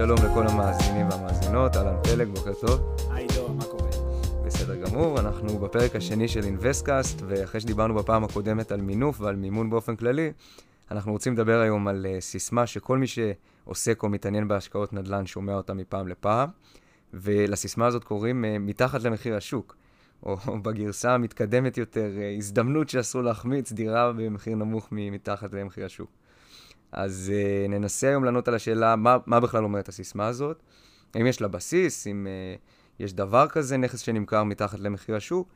שלום לכל המאזינים והמאזינות, אהלן פלג, בוקר טוב. היי דור, מה קורה? בסדר גמור, אנחנו בפרק השני של אינוויסטקאסט, ואחרי שדיברנו בפעם הקודמת על מינוף ועל מימון באופן כללי, אנחנו רוצים לדבר היום על uh, סיסמה שכל מי שעוסק או מתעניין בהשקעות נדל"ן שומע אותה מפעם לפעם, ולסיסמה הזאת קוראים uh, מתחת למחיר השוק, או בגרסה המתקדמת יותר, uh, הזדמנות שאסור להחמיץ, דירה במחיר נמוך מתחת למחיר השוק. אז uh, ננסה היום לענות על השאלה מה, מה בכלל אומרת הסיסמה הזאת, האם יש לה בסיס, אם uh, יש דבר כזה, נכס שנמכר מתחת למחיר השוק,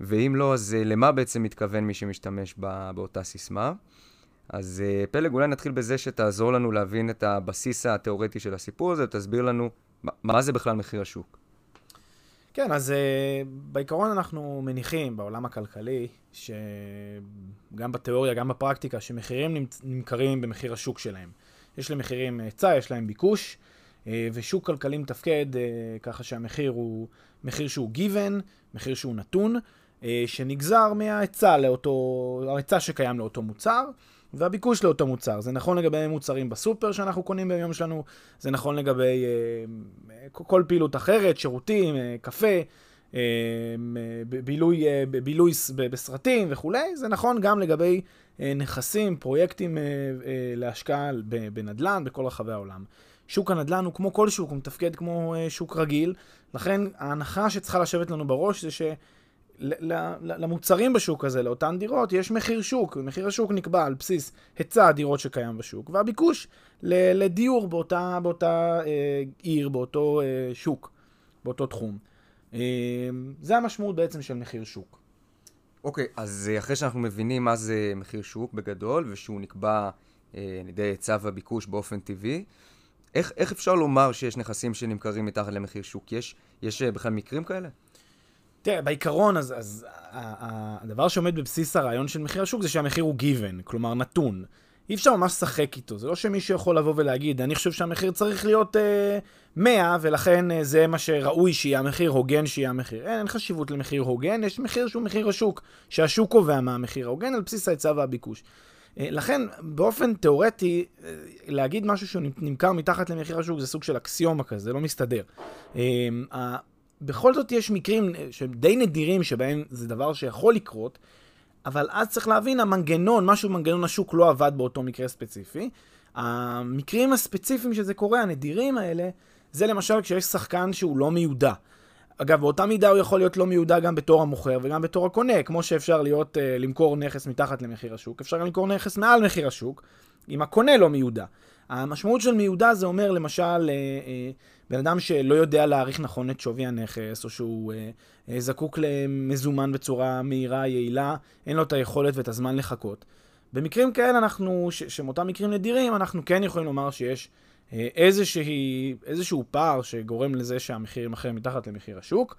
ואם לא, אז uh, למה בעצם מתכוון מי שמשתמש בא, באותה סיסמה. אז uh, פלג, אולי נתחיל בזה שתעזור לנו להבין את הבסיס התיאורטי של הסיפור הזה, ותסביר לנו מה, מה זה בכלל מחיר השוק. כן, אז uh, בעיקרון אנחנו מניחים בעולם הכלכלי, שגם בתיאוריה, גם בפרקטיקה, שמחירים נמכרים במחיר השוק שלהם. יש להם מחירים היצע, יש להם ביקוש, uh, ושוק כלכלי מתפקד ככה שהמחיר הוא מחיר שהוא given, מחיר שהוא נתון, שנגזר מההיצע לאותו, ההיצע שקיים לאותו מוצר. והביקוש לאותו מוצר. זה נכון לגבי מוצרים בסופר שאנחנו קונים ביום שלנו, זה נכון לגבי אה, כל פעילות אחרת, שירותים, אה, קפה, אה, בילוי, אה, בילוי בסרטים וכולי, זה נכון גם לגבי אה, נכסים, פרויקטים אה, אה, להשקעה בנדל"ן בכל רחבי העולם. שוק הנדל"ן הוא כמו כל שוק, הוא מתפקד כמו אה, שוק רגיל, לכן ההנחה שצריכה לשבת לנו בראש זה ש... למוצרים בשוק הזה, לאותן דירות, יש מחיר שוק. מחיר השוק נקבע על בסיס היצע הדירות שקיים בשוק, והביקוש לדיור באותה, באותה אה, עיר, באותו אה, שוק, באותו תחום. אה, זה המשמעות בעצם של מחיר שוק. אוקיי, okay, אז אחרי שאנחנו מבינים מה זה מחיר שוק בגדול, ושהוא נקבע אה, על ידי היצע והביקוש באופן טבעי, איך, איך אפשר לומר שיש נכסים שנמכרים מתחת למחיר שוק? יש, יש אה, בכלל מקרים כאלה? תראה, בעיקרון, אז, אז הדבר שעומד בבסיס הרעיון של מחיר השוק זה שהמחיר הוא given, כלומר נתון. אי אפשר ממש לשחק איתו, זה לא שמישהו יכול לבוא ולהגיד, אני חושב שהמחיר צריך להיות אה, 100, ולכן אה, זה מה שראוי שיהיה המחיר, הוגן שיהיה המחיר. אין, אין חשיבות למחיר הוגן, יש מחיר שהוא מחיר השוק, שהשוק קובע מה המחיר ההוגן על בסיס ההיצע והביקוש. אה, לכן, באופן תיאורטי, אה, להגיד משהו שהוא נמכר מתחת למחיר השוק זה סוג של אקסיומה כזה, זה לא מסתדר. אה, בכל זאת יש מקרים אה, שהם די נדירים שבהם זה דבר שיכול לקרות, אבל אז צריך להבין, המנגנון, משהו במנגנון השוק לא עבד באותו מקרה ספציפי. המקרים הספציפיים שזה קורה, הנדירים האלה, זה למשל כשיש שחקן שהוא לא מיודע. אגב, באותה מידה הוא יכול להיות לא מיודע גם בתור המוכר וגם בתור הקונה, כמו שאפשר להיות, uh, למכור נכס מתחת למחיר השוק, אפשר גם למכור נכס מעל מחיר השוק, אם הקונה לא מיודע. המשמעות של מיודע זה אומר למשל אה, אה, בן אדם שלא יודע להעריך נכון את שווי הנכס, או שהוא אה, זקוק למזומן בצורה מהירה, יעילה, אין לו את היכולת ואת הזמן לחכות. במקרים כאלה אנחנו, שהם אותם מקרים נדירים, אנחנו כן יכולים לומר שיש איזושהי, איזשהו פער שגורם לזה שהמחיר יימכר מתחת למחיר השוק.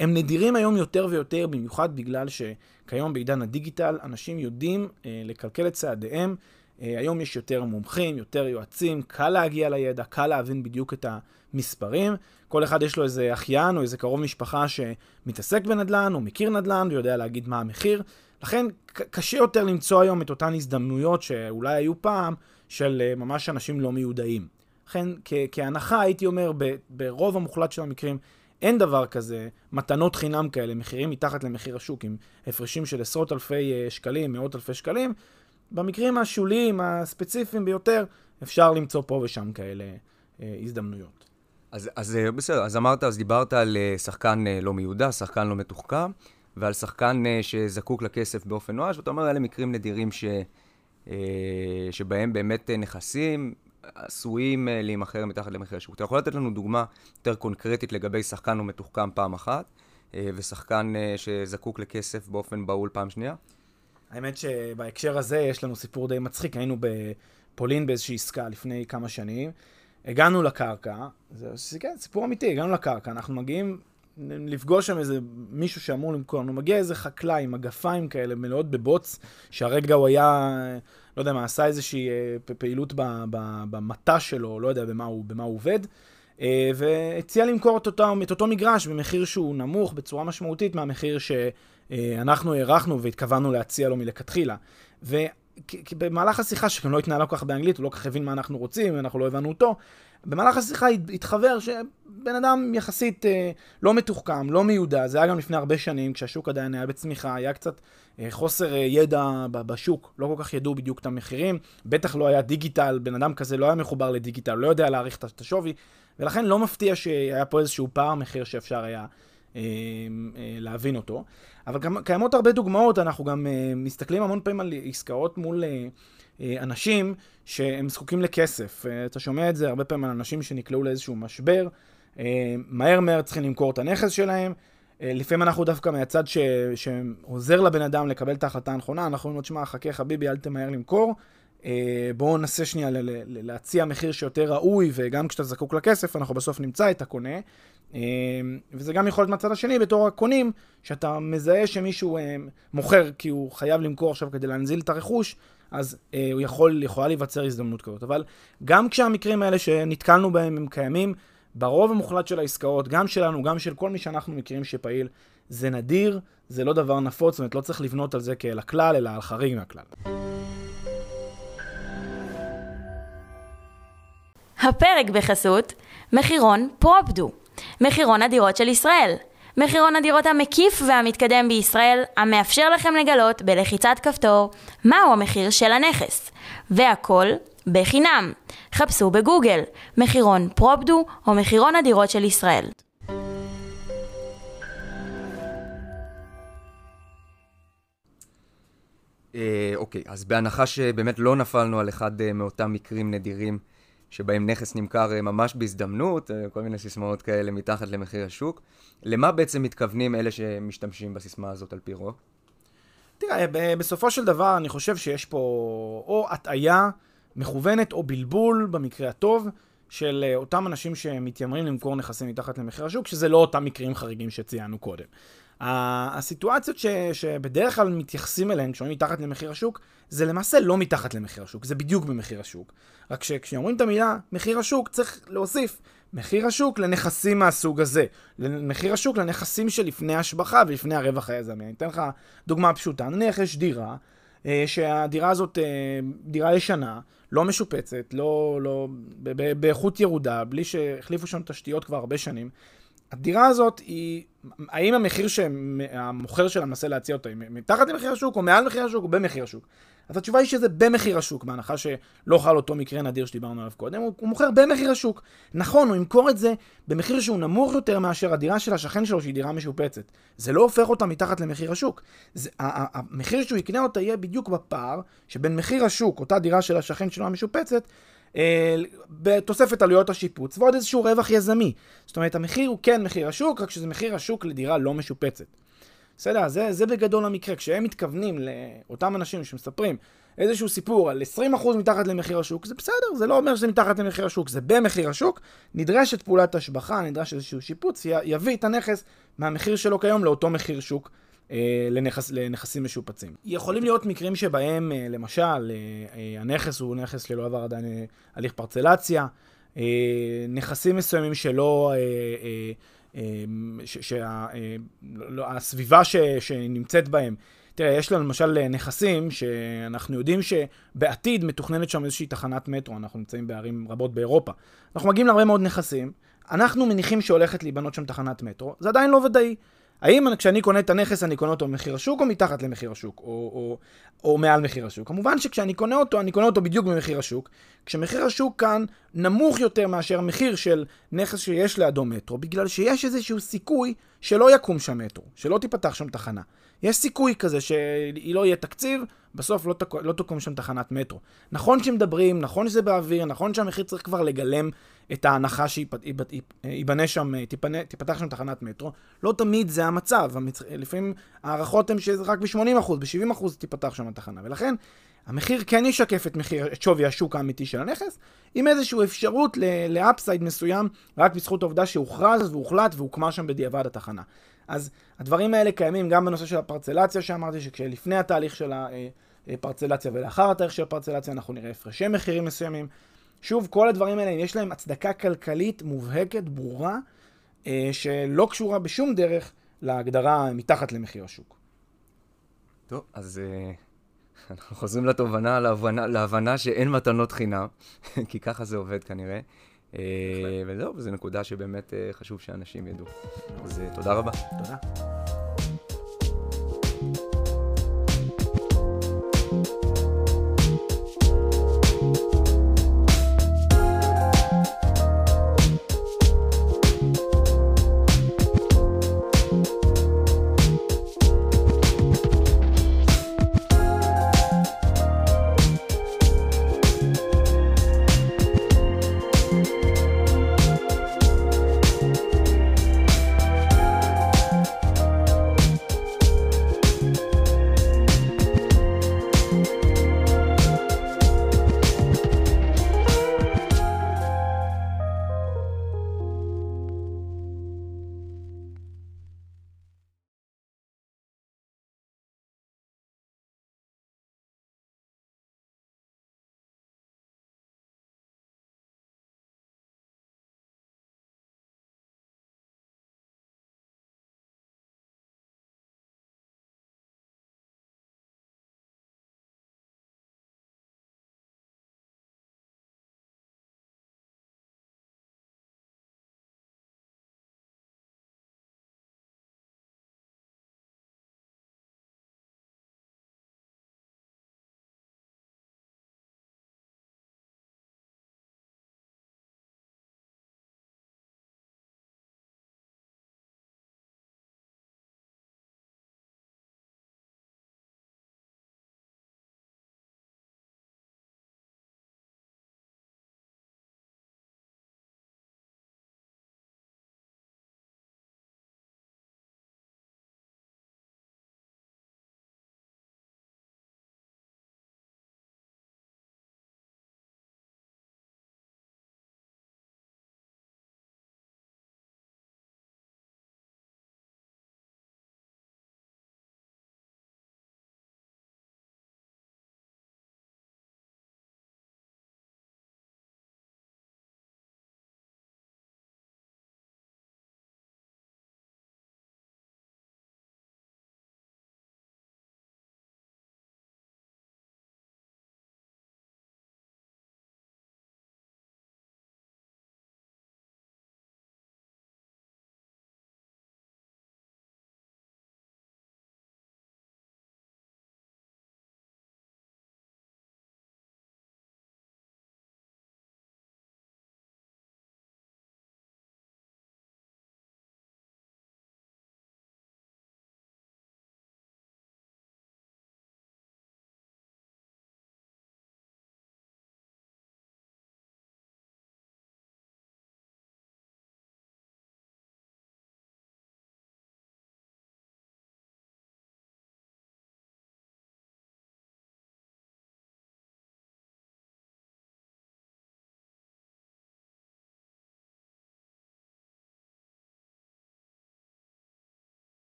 הם נדירים היום יותר ויותר, במיוחד בגלל שכיום בעידן הדיגיטל אנשים יודעים לקלקל את צעדיהם. אה, היום יש יותר מומחים, יותר יועצים, קל להגיע לידע, קל להבין בדיוק את המספרים. כל אחד יש לו איזה אחיין או איזה קרוב משפחה שמתעסק בנדל"ן, או מכיר נדל"ן ויודע להגיד מה המחיר. לכן קשה יותר למצוא היום את אותן הזדמנויות שאולי היו פעם של אה, ממש אנשים לא מיודעים. לכן כהנחה הייתי אומר ברוב המוחלט של המקרים אין דבר כזה, מתנות חינם כאלה, מחירים מתחת למחיר השוק עם הפרשים של עשרות אלפי אה, שקלים, מאות אלפי שקלים, במקרים השוליים, הספציפיים ביותר, אפשר למצוא פה ושם כאלה אה, הזדמנויות. אז, אז אה, בסדר, אז אמרת, אז דיברת על אה, שחקן אה, לא מיודע, שחקן לא מתוחכם, ועל שחקן שזקוק לכסף באופן נואש, ואתה אומר, אלה מקרים נדירים ש, שבהם באמת נכסים עשויים אה, להימכר מתחת למחיר השוק. אתה יכול לתת לנו דוגמה יותר קונקרטית לגבי שחקן לא מתוחכם פעם אחת, אה, ושחקן אה, שזקוק לכסף באופן בהול פעם שנייה? האמת שבהקשר הזה יש לנו סיפור די מצחיק, היינו בפולין באיזושהי עסקה לפני כמה שנים, הגענו לקרקע, זה כן, סיפור אמיתי, הגענו לקרקע, אנחנו מגיעים לפגוש שם איזה מישהו שאמור למכור לנו, מגיע איזה חקלאי עם מגפיים כאלה מלאות בבוץ, שהרגע הוא היה, לא יודע מה, עשה איזושהי אה, פעילות במטע שלו, לא יודע במה הוא, במה הוא עובד, והציע למכור את אותו, את אותו מגרש במחיר שהוא נמוך בצורה משמעותית מהמחיר שאנחנו הערכנו והתכוונו להציע לו מלכתחילה. ובמהלך השיחה, שגם לא התנהלה כל כך באנגלית, הוא לא כל כך הבין מה אנחנו רוצים, אנחנו לא הבנו אותו, במהלך השיחה התחבר שבן אדם יחסית אה, לא מתוחכם, לא מיודע, זה היה גם לפני הרבה שנים, כשהשוק עדיין היה בצמיחה, היה קצת אה, חוסר אה, ידע בשוק, לא כל כך ידעו בדיוק את המחירים, בטח לא היה דיגיטל, בן אדם כזה לא היה מחובר לדיגיטל, לא יודע להעריך את השווי, ולכן לא מפתיע שהיה פה איזשהו פער מחיר שאפשר היה להבין אותו. אבל גם, קיימות הרבה דוגמאות, אנחנו גם אה, מסתכלים המון פעמים על עסקאות מול... אה, אה, אנשים שהם זקוקים לכסף. אה, אתה שומע את זה הרבה פעמים על אנשים שנקלעו לאיזשהו משבר, אה, מהר מהר צריכים למכור את הנכס שלהם. לפעמים אנחנו דווקא מהצד ש... שעוזר לבן אדם לקבל את ההחלטה הנכונה, אנחנו אומרים לו, תשמע, חכה חביבי, אל תמהר למכור. בואו ננסה שנייה להציע מחיר שיותר ראוי, וגם כשאתה זקוק לכסף, אנחנו בסוף נמצא את הקונה. וזה גם יכול להיות מהצד השני, בתור הקונים, שאתה מזהה שמישהו מוכר כי הוא חייב למכור עכשיו כדי להנזיל את הרכוש, אז אה, הוא יכול, יכולה להיווצר הזדמנות כזאת. אבל גם כשהמקרים האלה שנתקלנו בהם הם קיימים, ברוב המוחלט של העסקאות, גם שלנו, גם של כל מי שאנחנו מכירים שפעיל, זה נדיר, זה לא דבר נפוץ, זאת אומרת, לא צריך לבנות על זה כאל הכלל, אלא על חריג מהכלל. הפרק בחסות מחירון פרופדו, מחירון הדירות של ישראל. מחירון הדירות המקיף והמתקדם בישראל, המאפשר לכם לגלות בלחיצת כפתור מהו המחיר של הנכס. והכל בחינם. חפשו בגוגל מחירון פרופדו או מחירון הדירות של ישראל. אה, אוקיי, אז בהנחה שבאמת לא נפלנו על אחד אה, מאותם מקרים נדירים שבהם נכס נמכר אה, ממש בהזדמנות, אה, כל מיני סיסמאות כאלה מתחת למחיר השוק. למה בעצם מתכוונים אלה שמשתמשים בסיסמה הזאת על פי רוב? תראה, בסופו של דבר אני חושב שיש פה או הטעיה מכוונת או בלבול, במקרה הטוב, של אה, אותם אנשים שמתיימרים למכור נכסים מתחת למחיר השוק, שזה לא אותם מקרים חריגים שציינו קודם. הסיטואציות ש, שבדרך כלל מתייחסים אליהן כשאומרים מתחת למחיר השוק, זה למעשה לא מתחת למחיר השוק, זה בדיוק במחיר השוק. רק שכשאומרים את המילה מחיר השוק, צריך להוסיף מחיר השוק לנכסים מהסוג הזה. מחיר השוק לנכסים שלפני השבחה ולפני הרווח היזמי. אני אתן לך דוגמה פשוטה. נניח יש דירה, אה, שהדירה הזאת אה, דירה ישנה, לא משופצת, לא, לא, באיכות ירודה, בלי שהחליפו שם תשתיות כבר הרבה שנים. הדירה הזאת היא, האם המחיר שהמוכר שלה מנסה להציע אותה היא מתחת למחיר השוק, או מעל מחיר השוק, או במחיר השוק? אז התשובה היא שזה במחיר השוק, בהנחה שלא חל אותו מקרה נדיר שדיברנו עליו קודם, הוא, הוא מוכר במחיר השוק. נכון, הוא ימכור את זה במחיר שהוא נמוך יותר מאשר הדירה של השכן שלו, שהיא דירה משופצת. זה לא הופך אותה מתחת למחיר השוק. זה, המחיר שהוא יקנה אותה יהיה בדיוק בפער שבין מחיר השוק, אותה דירה של השכן שלו המשופצת, בתוספת עלויות השיפוץ ועוד איזשהו רווח יזמי. זאת אומרת, המחיר הוא כן מחיר השוק, רק שזה מחיר השוק לדירה לא משופצת. בסדר? זה, זה בגדול המקרה. כשהם מתכוונים לאותם אנשים שמספרים איזשהו סיפור על 20% מתחת למחיר השוק, זה בסדר, זה לא אומר שזה מתחת למחיר השוק, זה במחיר השוק, נדרשת פעולת השבחה, נדרש איזשהו שיפוץ, יביא את הנכס מהמחיר שלו כיום לאותו מחיר שוק אה, לנכס, לנכסים משופצים. יכולים להיות מקרים שבהם, אה, למשל, אה, הנכס הוא נכס שלא עבר עדיין הליך פרצלציה, נכסים מסוימים שלא... שהסביבה לא, שנמצאת בהם, תראה, יש לנו למשל נכסים שאנחנו יודעים שבעתיד מתוכננת שם איזושהי תחנת מטרו, אנחנו נמצאים בערים רבות באירופה. אנחנו מגיעים להרבה מאוד נכסים, אנחנו מניחים שהולכת להיבנות שם תחנת מטרו, זה עדיין לא ודאי. האם כשאני קונה את הנכס אני קונה אותו במחיר השוק או מתחת למחיר השוק, או, או, או מעל מחיר השוק? כמובן שכשאני קונה אותו, אני קונה אותו בדיוק במחיר השוק, כשמחיר השוק כאן נמוך יותר מאשר המחיר של נכס שיש לידו מטרו, בגלל שיש איזשהו סיכוי שלא יקום שם מטרו, שלא תיפתח שם תחנה. יש סיכוי כזה שלא יהיה תקציב, בסוף לא, תק... לא תקום שם תחנת מטרו. נכון שמדברים, נכון שזה באוויר, נכון שהמחיר צריך כבר לגלם את ההנחה שייבנה שם, תיפנה, תיפתח שם תחנת מטרו, לא תמיד זה המצב. המצ... לפעמים ההערכות הן שרק ב-80%, ב-70% תיפתח שם התחנה. ולכן, המחיר כן ישקף את, מחיר, את שווי השוק האמיתי של הנכס, עם איזושהי אפשרות לאפסייד מסוים, רק בזכות העובדה שהוכרז והוחלט והוקמה שם בדיעבד התחנה. אז הדברים האלה קיימים גם בנושא של הפרצלציה שאמרתי, שכשלפני התהליך של הפרצלציה ולאחר התהליך של הפרצלציה אנחנו נראה הפרשי מחירים מסוימים. שוב, כל הדברים האלה, יש להם הצדקה כלכלית מובהקת, ברורה, אה, שלא קשורה בשום דרך להגדרה מתחת למחיר השוק. טוב, אז uh, אנחנו חוזרים לתובנה, להבנה, להבנה שאין מתנות חינם, כי ככה זה עובד כנראה. אה, וזהו, זו נקודה שבאמת אה, חשוב שאנשים ידעו. אז אה, תודה רבה. תודה.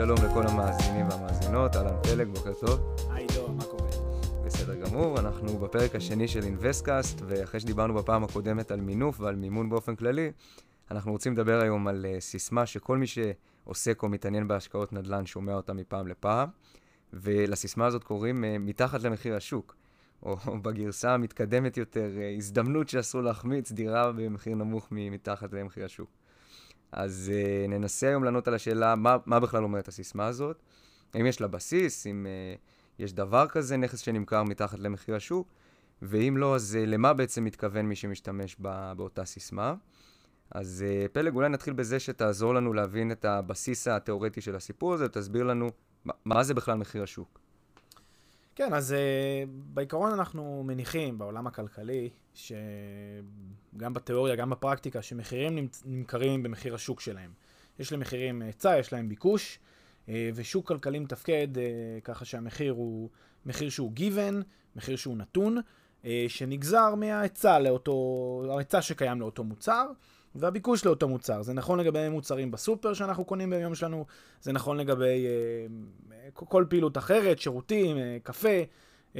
שלום לכל המאזינים והמאזינות, אהלן פלג, בוקר טוב. היי דור, מה קורה? בסדר גמור, אנחנו בפרק השני של אינבסטקאסט, ואחרי שדיברנו בפעם הקודמת על מינוף ועל מימון באופן כללי, אנחנו רוצים לדבר היום על אה, סיסמה שכל מי שעוסק או מתעניין בהשקעות נדל"ן שומע אותה מפעם לפעם, ולסיסמה הזאת קוראים אה, מתחת למחיר השוק, או בגרסה המתקדמת יותר, אה, הזדמנות שאסור להחמיץ, דירה במחיר נמוך מתחת למחיר השוק. אז uh, ננסה היום לענות על השאלה מה, מה בכלל אומרת הסיסמה הזאת, האם יש לה בסיס, אם uh, יש דבר כזה, נכס שנמכר מתחת למחיר השוק, ואם לא, אז uh, למה בעצם מתכוון מי שמשתמש בא, באותה סיסמה. אז uh, פלג, אולי נתחיל בזה שתעזור לנו להבין את הבסיס התיאורטי של הסיפור הזה, ותסביר לנו מה, מה זה בכלל מחיר השוק. כן, אז uh, בעיקרון אנחנו מניחים בעולם הכלכלי, שגם בתיאוריה, גם בפרקטיקה, שמחירים נמכרים במחיר השוק שלהם. יש להם מחירים היצע, יש להם ביקוש, uh, ושוק כלכלי מתפקד uh, ככה שהמחיר הוא מחיר שהוא given, מחיר שהוא נתון, uh, שנגזר מההיצע לאותו, ההיצע שקיים לאותו מוצר. והביקוש לאותו מוצר. זה נכון לגבי מוצרים בסופר שאנחנו קונים ביום שלנו, זה נכון לגבי uh, כל פעילות אחרת, שירותים, uh, קפה, uh,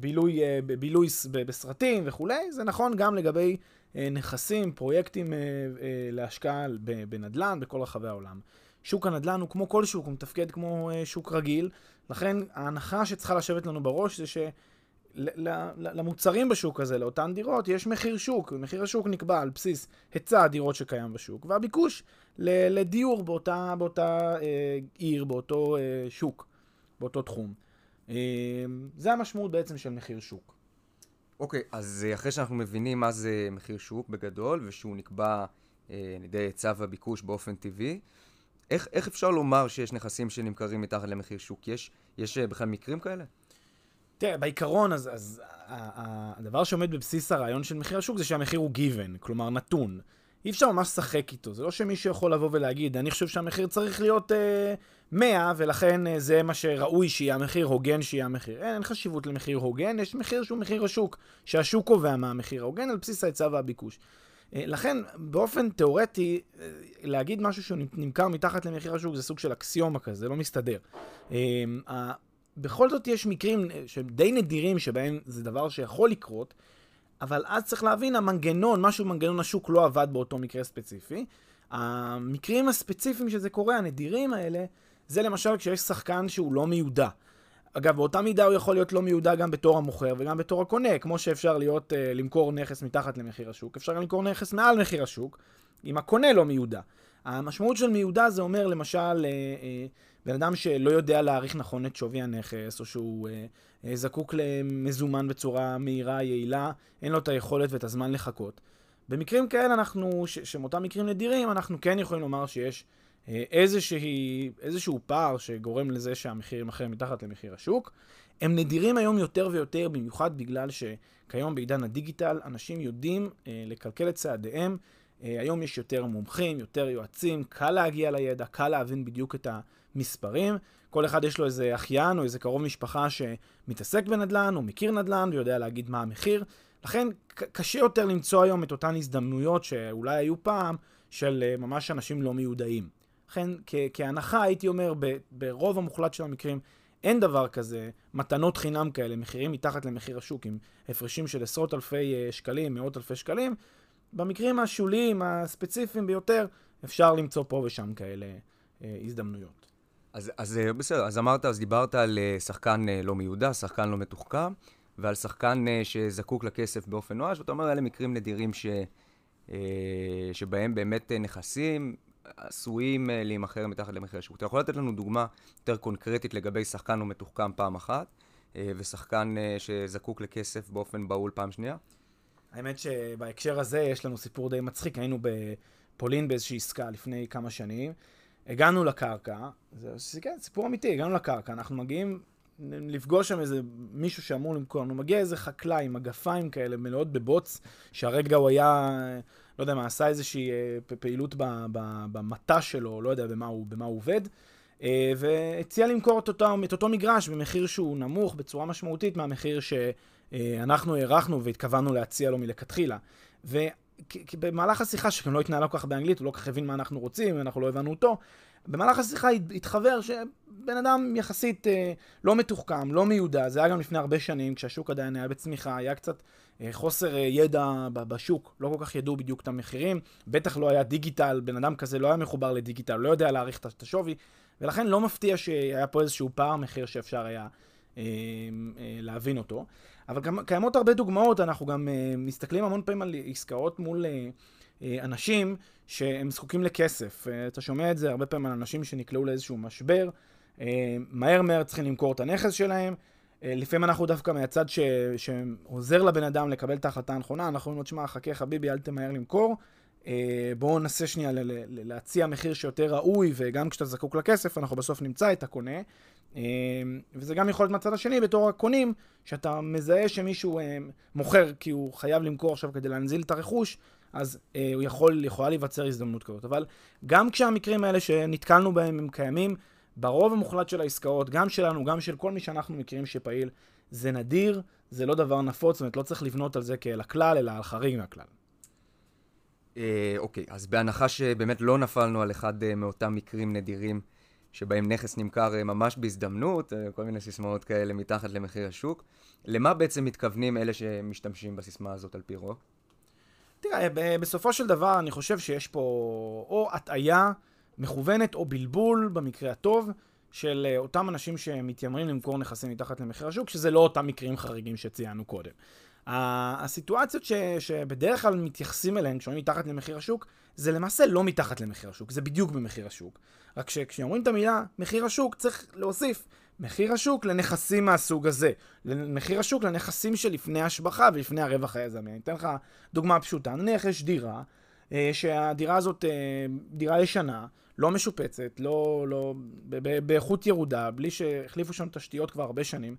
בילוי, uh, בילוי בסרטים וכולי, זה נכון גם לגבי uh, נכסים, פרויקטים uh, uh, להשקעה בנדל"ן בכל רחבי העולם. שוק הנדל"ן הוא כמו כל שוק, הוא מתפקד כמו uh, שוק רגיל, לכן ההנחה שצריכה לשבת לנו בראש זה ש... למוצרים בשוק הזה, לאותן דירות, יש מחיר שוק. מחיר השוק נקבע על בסיס היצע הדירות שקיים בשוק, והביקוש לדיור באותה, באותה אה, עיר, באותו אה, שוק, באותו תחום. אה, זה המשמעות בעצם של מחיר שוק. אוקיי, okay, אז אחרי שאנחנו מבינים מה זה מחיר שוק בגדול, ושהוא נקבע אה, על ידי היצע והביקוש באופן טבעי, איך, איך אפשר לומר שיש נכסים שנמכרים מתחת למחיר שוק? יש, יש אה, בכלל מקרים כאלה? תראה, בעיקרון, אז, אז הדבר שעומד בבסיס הרעיון של מחיר השוק זה שהמחיר הוא given, כלומר נתון. אי אפשר ממש לשחק איתו, זה לא שמישהו יכול לבוא ולהגיד, אני חושב שהמחיר צריך להיות אה, 100, ולכן אה, זה מה שראוי שיהיה המחיר, הוגן שיהיה המחיר. אין, אין חשיבות למחיר הוגן, יש מחיר שהוא מחיר השוק, שהשוק קובע מה המחיר ההוגן על בסיס ההיצע והביקוש. אה, לכן, באופן תיאורטי, אה, להגיד משהו שהוא נמכר מתחת למחיר השוק זה סוג של אקסיומה כזה, זה לא מסתדר. אה, בכל זאת יש מקרים אה, שהם די נדירים שבהם זה דבר שיכול לקרות, אבל אז צריך להבין, המנגנון, משהו במנגנון השוק לא עבד באותו מקרה ספציפי. המקרים הספציפיים שזה קורה, הנדירים האלה, זה למשל כשיש שחקן שהוא לא מיודע. אגב, באותה מידה הוא יכול להיות לא מיודע גם בתור המוכר וגם בתור הקונה, כמו שאפשר להיות, uh, למכור נכס מתחת למחיר השוק, אפשר גם למכור נכס מעל מחיר השוק, אם הקונה לא מיודע. המשמעות של מיודע זה אומר למשל אה, אה, בן אדם שלא יודע להעריך נכון את שווי הנכס, או שהוא אה, זקוק למזומן בצורה מהירה, יעילה, אין לו את היכולת ואת הזמן לחכות. במקרים כאלה אנחנו, שהם אותם מקרים נדירים, אנחנו כן יכולים לומר שיש איזושהי, איזשהו פער שגורם לזה שהמחיר יימכר מתחת למחיר השוק. הם נדירים היום יותר ויותר, במיוחד בגלל שכיום בעידן הדיגיטל אנשים יודעים לקלקל את צעדיהם אה, היום יש יותר מומחים, יותר יועצים, קל להגיע לידע, קל להבין בדיוק את המספרים. כל אחד יש לו איזה אחיין או איזה קרוב משפחה שמתעסק בנדל"ן, או מכיר נדל"ן ויודע להגיד מה המחיר. לכן קשה יותר למצוא היום את אותן הזדמנויות שאולי היו פעם של אה, ממש אנשים לא מיודעים. לכן כהנחה הייתי אומר ברוב המוחלט של המקרים אין דבר כזה, מתנות חינם כאלה, מחירים מתחת למחיר השוק עם הפרשים של עשרות אלפי אה, שקלים, מאות אלפי שקלים, במקרים השוליים, הספציפיים ביותר, אפשר למצוא פה ושם כאלה אה, הזדמנויות. אז, אז אה, בסדר, אז אמרת, אז דיברת על אה, שחקן אה, לא מיודע, שחקן לא מתוחכם, ועל שחקן שזקוק לכסף באופן נואש, ואתה אומר, אלה מקרים נדירים ש, שבהם באמת נכסים עשויים להימכר מתחת למחיר השוק. אתה יכול לתת לנו דוגמה יותר קונקרטית לגבי שחקן לא מתוחכם פעם אחת, ושחקן שזקוק לכסף באופן בהול פעם שנייה? האמת שבהקשר הזה יש לנו סיפור די מצחיק, היינו בפולין באיזושהי עסקה לפני כמה שנים, הגענו לקרקע, זה כן, סיפור אמיתי, הגענו לקרקע, אנחנו מגיעים לפגוש שם איזה מישהו שאמור למכור לנו, מגיע איזה חקלאי עם מגפיים כאלה מלאות בבוץ, שהרגע הוא היה, לא יודע מה, עשה איזושהי אה, פעילות במטע שלו, לא יודע במה הוא, במה הוא עובד. אה, והציע למכור את אותו, את אותו מגרש במחיר שהוא נמוך בצורה משמעותית מהמחיר שאנחנו הערכנו והתכוונו להציע לו מלכתחילה. ובמהלך השיחה, שגם לא התנהלה כל כך באנגלית, הוא לא כל כך הבין מה אנחנו רוצים, אנחנו לא הבנו אותו, במהלך השיחה התחבר שבן אדם יחסית אה, לא מתוחכם, לא מיודע, זה היה גם לפני הרבה שנים, כשהשוק עדיין היה בצמיחה, היה קצת אה, חוסר אה, ידע בשוק, לא כל כך ידעו בדיוק את המחירים, בטח לא היה דיגיטל, בן אדם כזה לא היה מחובר לדיגיטל, לא יודע להעריך את השווי, ולכן לא מפתיע שהיה פה איזשהו פער מחיר שאפשר היה אה, אה, להבין אותו. אבל גם קיימות הרבה דוגמאות, אנחנו גם אה, מסתכלים המון פעמים על עסקאות מול... אה, אה, אנשים שהם זקוקים לכסף. אה, אתה שומע את זה הרבה פעמים על אנשים שנקלעו לאיזשהו משבר, אה, מהר מהר צריכים למכור את הנכס שלהם. לפעמים אנחנו דווקא מהצד ש... שעוזר לבן אדם לקבל את ההחלטה הנכונה, אנחנו אומרים לו, תשמע, חכה חביבי, אל תמהר למכור. בואו ננסה שנייה להציע מחיר שיותר ראוי, וגם כשאתה זקוק לכסף, אנחנו בסוף נמצא את הקונה. וזה גם יכול להיות מהצד השני, בתור הקונים, שאתה מזהה שמישהו מוכר כי הוא חייב למכור עכשיו כדי להנזיל את הרכוש, אז אה, הוא יכול, יכולה להיווצר הזדמנות כזאת. אבל גם כשהמקרים האלה שנתקלנו בהם הם קיימים, ברוב המוחלט של העסקאות, גם שלנו, גם של כל מי שאנחנו מכירים שפעיל, זה נדיר, זה לא דבר נפוץ, זאת אומרת, לא צריך לבנות על זה כאל הכלל, אלא על חריג מהכלל. אה, אוקיי, אז בהנחה שבאמת לא נפלנו על אחד אה, מאותם מקרים נדירים שבהם נכס נמכר אה, ממש בהזדמנות, אה, כל מיני סיסמאות כאלה מתחת למחיר השוק, למה בעצם מתכוונים אלה שמשתמשים בסיסמה הזאת על פי רוב? תראה, בסופו של דבר אני חושב שיש פה או הטעיה מכוונת או בלבול, במקרה הטוב, של אה, אותם אנשים שמתיימרים למכור נכסים מתחת למחיר השוק, שזה לא אותם מקרים חריגים שציינו קודם. הסיטואציות ש, שבדרך כלל מתייחסים אליהן כשאומרים מתחת למחיר השוק, זה למעשה לא מתחת למחיר השוק, זה בדיוק במחיר השוק. רק שכשאומרים את המילה מחיר השוק, צריך להוסיף מחיר השוק לנכסים מהסוג הזה. מחיר השוק לנכסים שלפני השבחה ולפני הרווח היזמי. אני אתן לך דוגמה פשוטה. נניח יש דירה, אה, שהדירה הזאת אה, דירה ישנה, לא משופצת, לא, לא, באיכות ירודה, בלי שהחליפו שם תשתיות כבר הרבה שנים.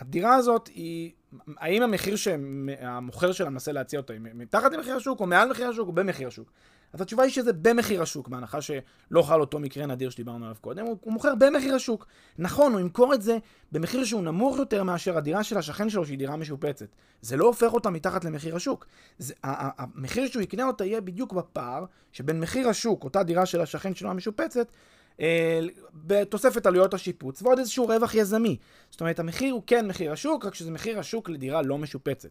הדירה הזאת היא, האם המחיר שהמוכר שלה מנסה להציע אותה היא מתחת למחיר השוק, או מעל מחיר השוק, או במחיר השוק? אז התשובה היא שזה במחיר השוק, בהנחה שלא חל אותו מקרה נדיר שדיברנו עליו קודם, הוא, הוא מוכר במחיר השוק. נכון, הוא ימכור את זה במחיר שהוא נמוך יותר מאשר הדירה של השכן שלו, שהיא דירה משופצת. זה לא הופך אותה מתחת למחיר השוק. זה, המחיר שהוא יקנה אותה יהיה בדיוק בפער שבין מחיר השוק, אותה דירה של השכן שלו המשופצת, בתוספת עלויות השיפוץ ועוד איזשהו רווח יזמי. זאת אומרת, המחיר הוא כן מחיר השוק, רק שזה מחיר השוק לדירה לא משופצת.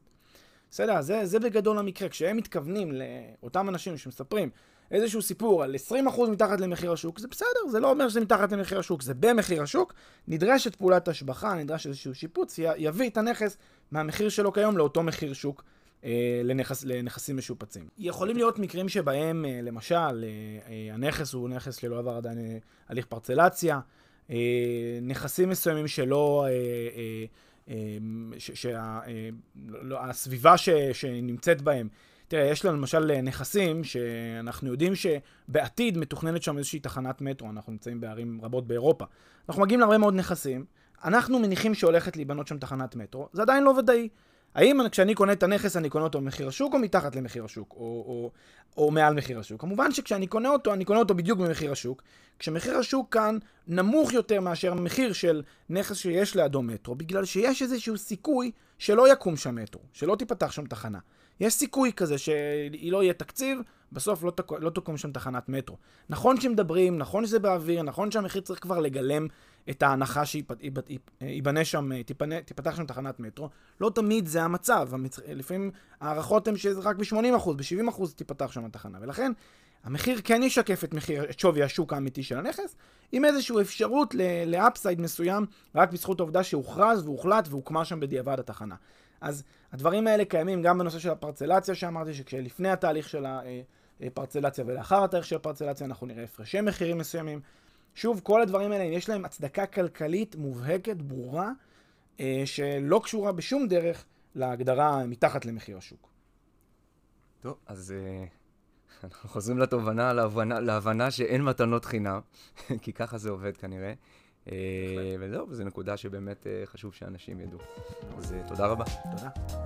בסדר? זה, זה בגדול המקרה. כשהם מתכוונים לאותם אנשים שמספרים איזשהו סיפור על 20% מתחת למחיר השוק, זה בסדר, זה לא אומר שזה מתחת למחיר השוק, זה במחיר השוק, נדרשת פעולת השבחה, נדרש איזשהו שיפוץ, יביא את הנכס מהמחיר שלו כיום לאותו מחיר שוק אה, לנכס, לנכסים משופצים. יכולים להיות מקרים שבהם, אה, למשל, אה, אה, הנכס הוא נכס שלא עבר עדיין אה, הליך פרצלציה, אה, נכסים מסוימים שלא... אה, אה, שהסביבה אה, לא, שנמצאת בהם. תראה, יש לנו למשל נכסים שאנחנו יודעים שבעתיד מתוכננת שם איזושהי תחנת מטרו, אנחנו נמצאים בערים רבות באירופה. אנחנו מגיעים להרבה מאוד נכסים, אנחנו מניחים שהולכת להיבנות שם תחנת מטרו, זה עדיין לא ודאי. האם כשאני קונה את הנכס אני קונה אותו במחיר השוק או מתחת למחיר השוק, או, או, או מעל מחיר השוק? כמובן שכשאני קונה אותו, אני קונה אותו בדיוק במחיר השוק, כשמחיר השוק כאן נמוך יותר מאשר המחיר של נכס שיש לידו מטרו, בגלל שיש איזשהו סיכוי שלא יקום שם מטרו, שלא תיפתח שם תחנה. יש סיכוי כזה שהיא לא יהיה תקציב, בסוף לא, תק... לא תקום שם תחנת מטרו. נכון שמדברים, נכון שזה באוויר, נכון שהמחיר צריך כבר לגלם את ההנחה שייבנה שם, תיפנה, תיפתח שם תחנת מטרו, לא תמיד זה המצב. המצ... לפעמים ההערכות הן שזה רק ב-80%, ב-70% תיפתח שם התחנה. ולכן, המחיר כן ישקף את, מחיר, את שווי השוק האמיתי של הנכס, עם איזושהי אפשרות לאפסייד מסוים, רק בזכות העובדה שהוכרז והוחלט והוקמה שם בדיעבד התחנה. אז הדברים האלה קיימים גם בנושא של הפרצלציה שאמרתי, שכשלפני התהליך של הפרצלציה ולאחר התהליך של הפרצלציה אנחנו נראה הפרשי מחירים מסוימים. שוב, כל הדברים האלה, יש להם הצדקה כלכלית מובהקת, ברורה, אה, שלא קשורה בשום דרך להגדרה מתחת למחיר השוק. טוב, אז אה, אנחנו חוזרים לתובנה, להבנה, להבנה שאין מתנות חינם, כי ככה זה עובד כנראה. אה, וזהו, זו נקודה שבאמת חשוב שאנשים ידעו. אז תודה רבה. תודה.